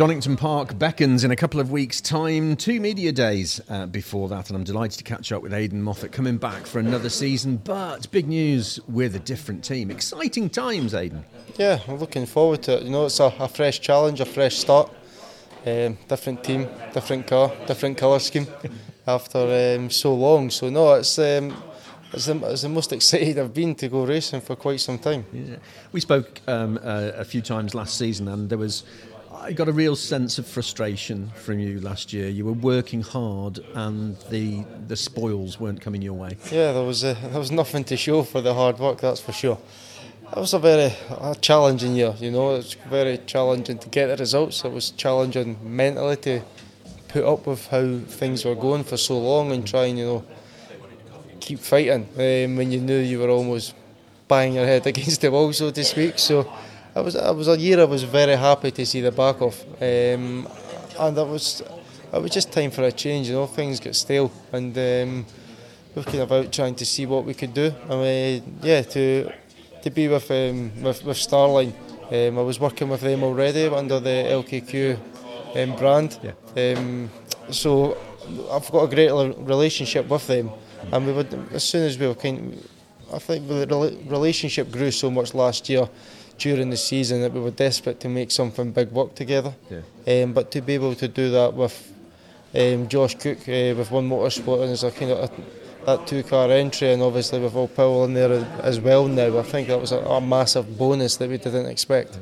Donington Park beckons in a couple of weeks' time. Two media days uh, before that, and I'm delighted to catch up with Aiden Moffat coming back for another season. But big news with a different team. Exciting times, Aiden. Yeah, I'm looking forward to it. You know, it's a, a fresh challenge, a fresh start. Um, different team, different car, different colour scheme after um, so long. So, no, it's. Um, it's the, it's the, most excited I've been to go racing for quite some time. Yeah. We spoke um, uh, a few times last season, and there was I got a real sense of frustration from you last year. You were working hard, and the the spoils weren't coming your way. Yeah, there was a, there was nothing to show for the hard work. That's for sure. It was a very a challenging year. You know, it's very challenging to get the results. It was challenging mentally to put up with how things were going for so long and trying, you know, keep fighting um, when you knew you were almost banging your head against the wall, so to speak. So it was it was a year I was very happy to see the back of, um, and it was it was just time for a change. You know, things get stale, and um, we were kind of out trying to see what we could do. I mean, yeah, to to be with um, with, with Starline. Um, I was working with them already under the LKQ um, brand, yeah. um, so I've got a great relationship with them. And we would, as soon as we were kind, I think the relationship grew so much last year during the season that we were desperate to make something big work together. Yeah. Um, but to be able to do that with um, Josh Cook uh, with One Motorsport and as a kind of a, that two car entry and obviously with Will Powell in there as well now, I think that was a, a massive bonus that we didn't expect.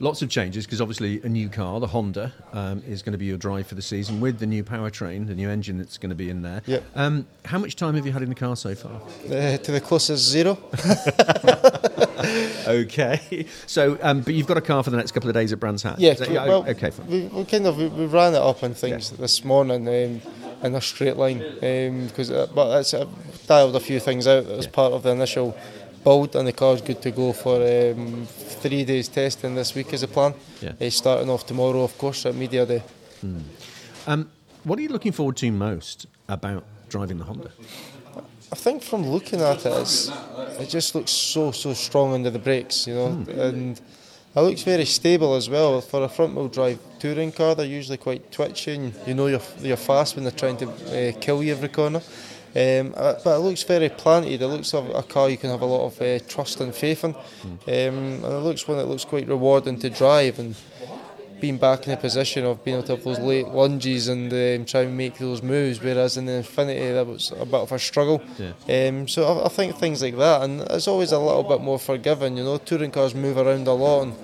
Lots of changes because obviously a new car, the Honda, um, is going to be your drive for the season with the new powertrain, the new engine that's going to be in there. Yep. Um, how much time have you had in the car so far? Uh, to the closest zero. okay. So, um, but you've got a car for the next couple of days at Brands Hatch. Yeah. yeah well, okay. We, we, kind of we, we, ran it up and things yeah. this morning um, in a straight line because, um, uh, but it's uh, dialed a few things out as yeah. part of the initial build, and the car's good to go for um, three days testing this week as a plan. Yeah. Uh, starting off tomorrow, of course, at media day. Mm. Um, what are you looking forward to most about driving the Honda? I think from looking at it, it just looks so so strong under the brakes, you know, mm. and it looks very stable as well. For a front wheel drive touring car, they're usually quite twitchy, and you know you're you're fast when they're trying to uh, kill you every corner. Um, uh, but it looks very planted. It looks like a car you can have a lot of uh, trust and faith in. Mm. Um, and it looks one that looks quite rewarding to drive and being back in the position of being able to have those late lunges and um, try and make those moves. Whereas in the Infiniti that was a bit of a struggle. Yeah. Um, so I, I, think things like that, and it's always a little bit more forgiving. You know, touring cars move around a lot. And,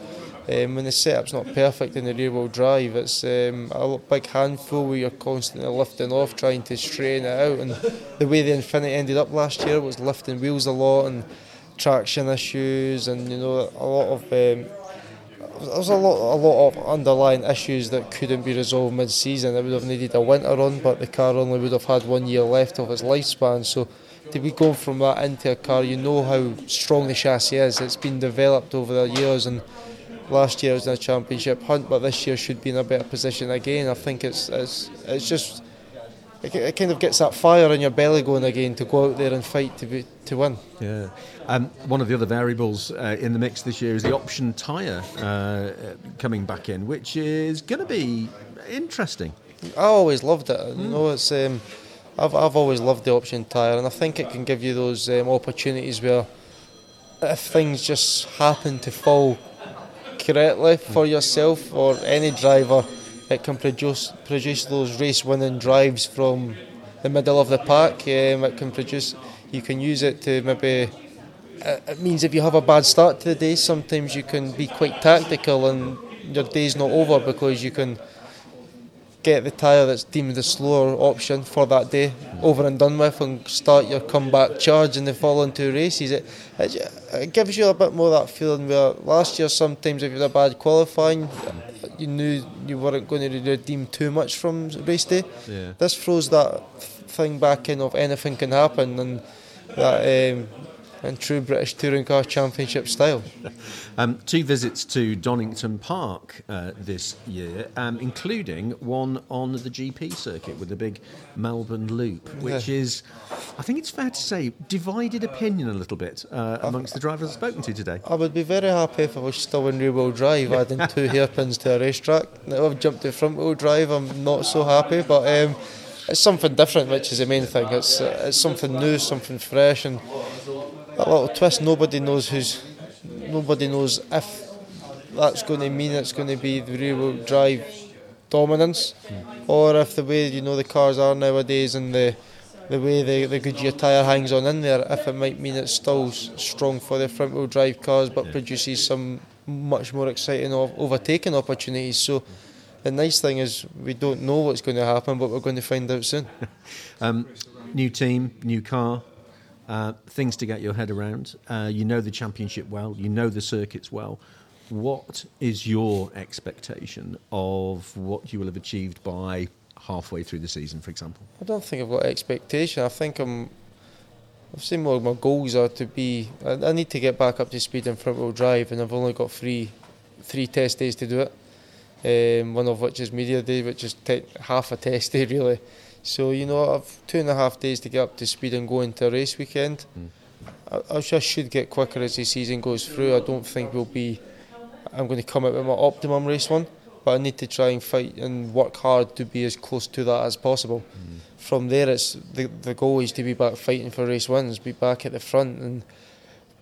um, when the setup's not perfect in the rear wheel drive, it's um, a big handful where you're constantly lifting off, trying to straighten it out. And the way the Infiniti ended up last year was lifting wheels a lot and traction issues, and you know a lot of um, there was a lot, a lot of underlying issues that couldn't be resolved mid-season. It would have needed a winter on, but the car only would have had one year left of its lifespan. So to be going from that into a car, you know how strong the chassis is. It's been developed over the years and last year was in a championship hunt, but this year should be in a better position again. I think it's it's, it's just it, it kind of gets that fire in your belly going again to go out there and fight to be, to win. Yeah. Um, one of the other variables uh, in the mix this year is the option tyre uh, coming back in, which is going to be interesting. I always loved it. Mm. You know, it's um, I've I've always loved the option tyre, and I think it can give you those um, opportunities where if things just happen to fall correctly for yourself or any driver, it can produce produce those race winning drives from the middle of the pack. Um, it can produce. You can use it to maybe. It means if you have a bad start to the day, sometimes you can be quite tactical and your day's not over because you can get the tyre that's deemed the slower option for that day over and done with and start your comeback charge in the following two races. It, it, it, gives you a bit more that feeling where last year sometimes if you had a bad qualifying you knew you weren't going to redeem too much from race day. Yeah. This throws that thing back in of anything can happen and that um, in true British Touring Car Championship style. Um, two visits to Donington Park uh, this year, um, including one on the GP circuit with the big Melbourne Loop, which yeah. is, I think it's fair to say, divided opinion a little bit uh, amongst the drivers I've spoken to today. I would be very happy if I was still in rear wheel drive, adding two hairpins to a racetrack. Now I've jumped to front wheel drive, I'm not so happy, but. Um, it's something different, which is the main thing. It's uh, it's something new, something fresh, and a little twist. Nobody knows who's, nobody knows if that's going to mean it's going to be the rear wheel drive dominance, mm. or if the way you know the cars are nowadays and the the way the, the Goodyear tyre hangs on in there, if it might mean it's still strong for the front wheel drive cars, but yeah. produces some much more exciting overtaking opportunities. So. The nice thing is we don't know what's going to happen, but we're going to find out soon. um, new team, new car, uh, things to get your head around. Uh, you know the championship well, you know the circuits well. What is your expectation of what you will have achieved by halfway through the season, for example? I don't think I've got expectation. I think I'm. I've seen what my goals are to be. I, I need to get back up to speed in front wheel drive, and I've only got three, three test days to do it. Um, one of which is media day, which is te- half a test day really. So you know, I've two and a half days to get up to speed and go into a race weekend. Mm. I, I just should get quicker as the season goes through. I don't think we'll be. I'm going to come out with my optimum race one, but I need to try and fight and work hard to be as close to that as possible. Mm. From there, it's the the goal is to be back fighting for race wins, be back at the front and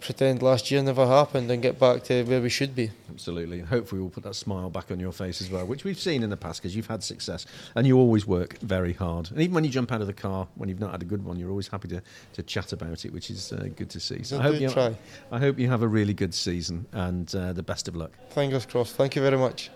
pretend last year never happened and get back to where we should be. Absolutely. And Hopefully, we'll put that smile back on your face as well, which we've seen in the past because you've had success and you always work very hard. And even when you jump out of the car, when you've not had a good one, you're always happy to, to chat about it, which is uh, good to see. So I, hope you try. I hope you have a really good season and uh, the best of luck. Fingers crossed. Thank you very much.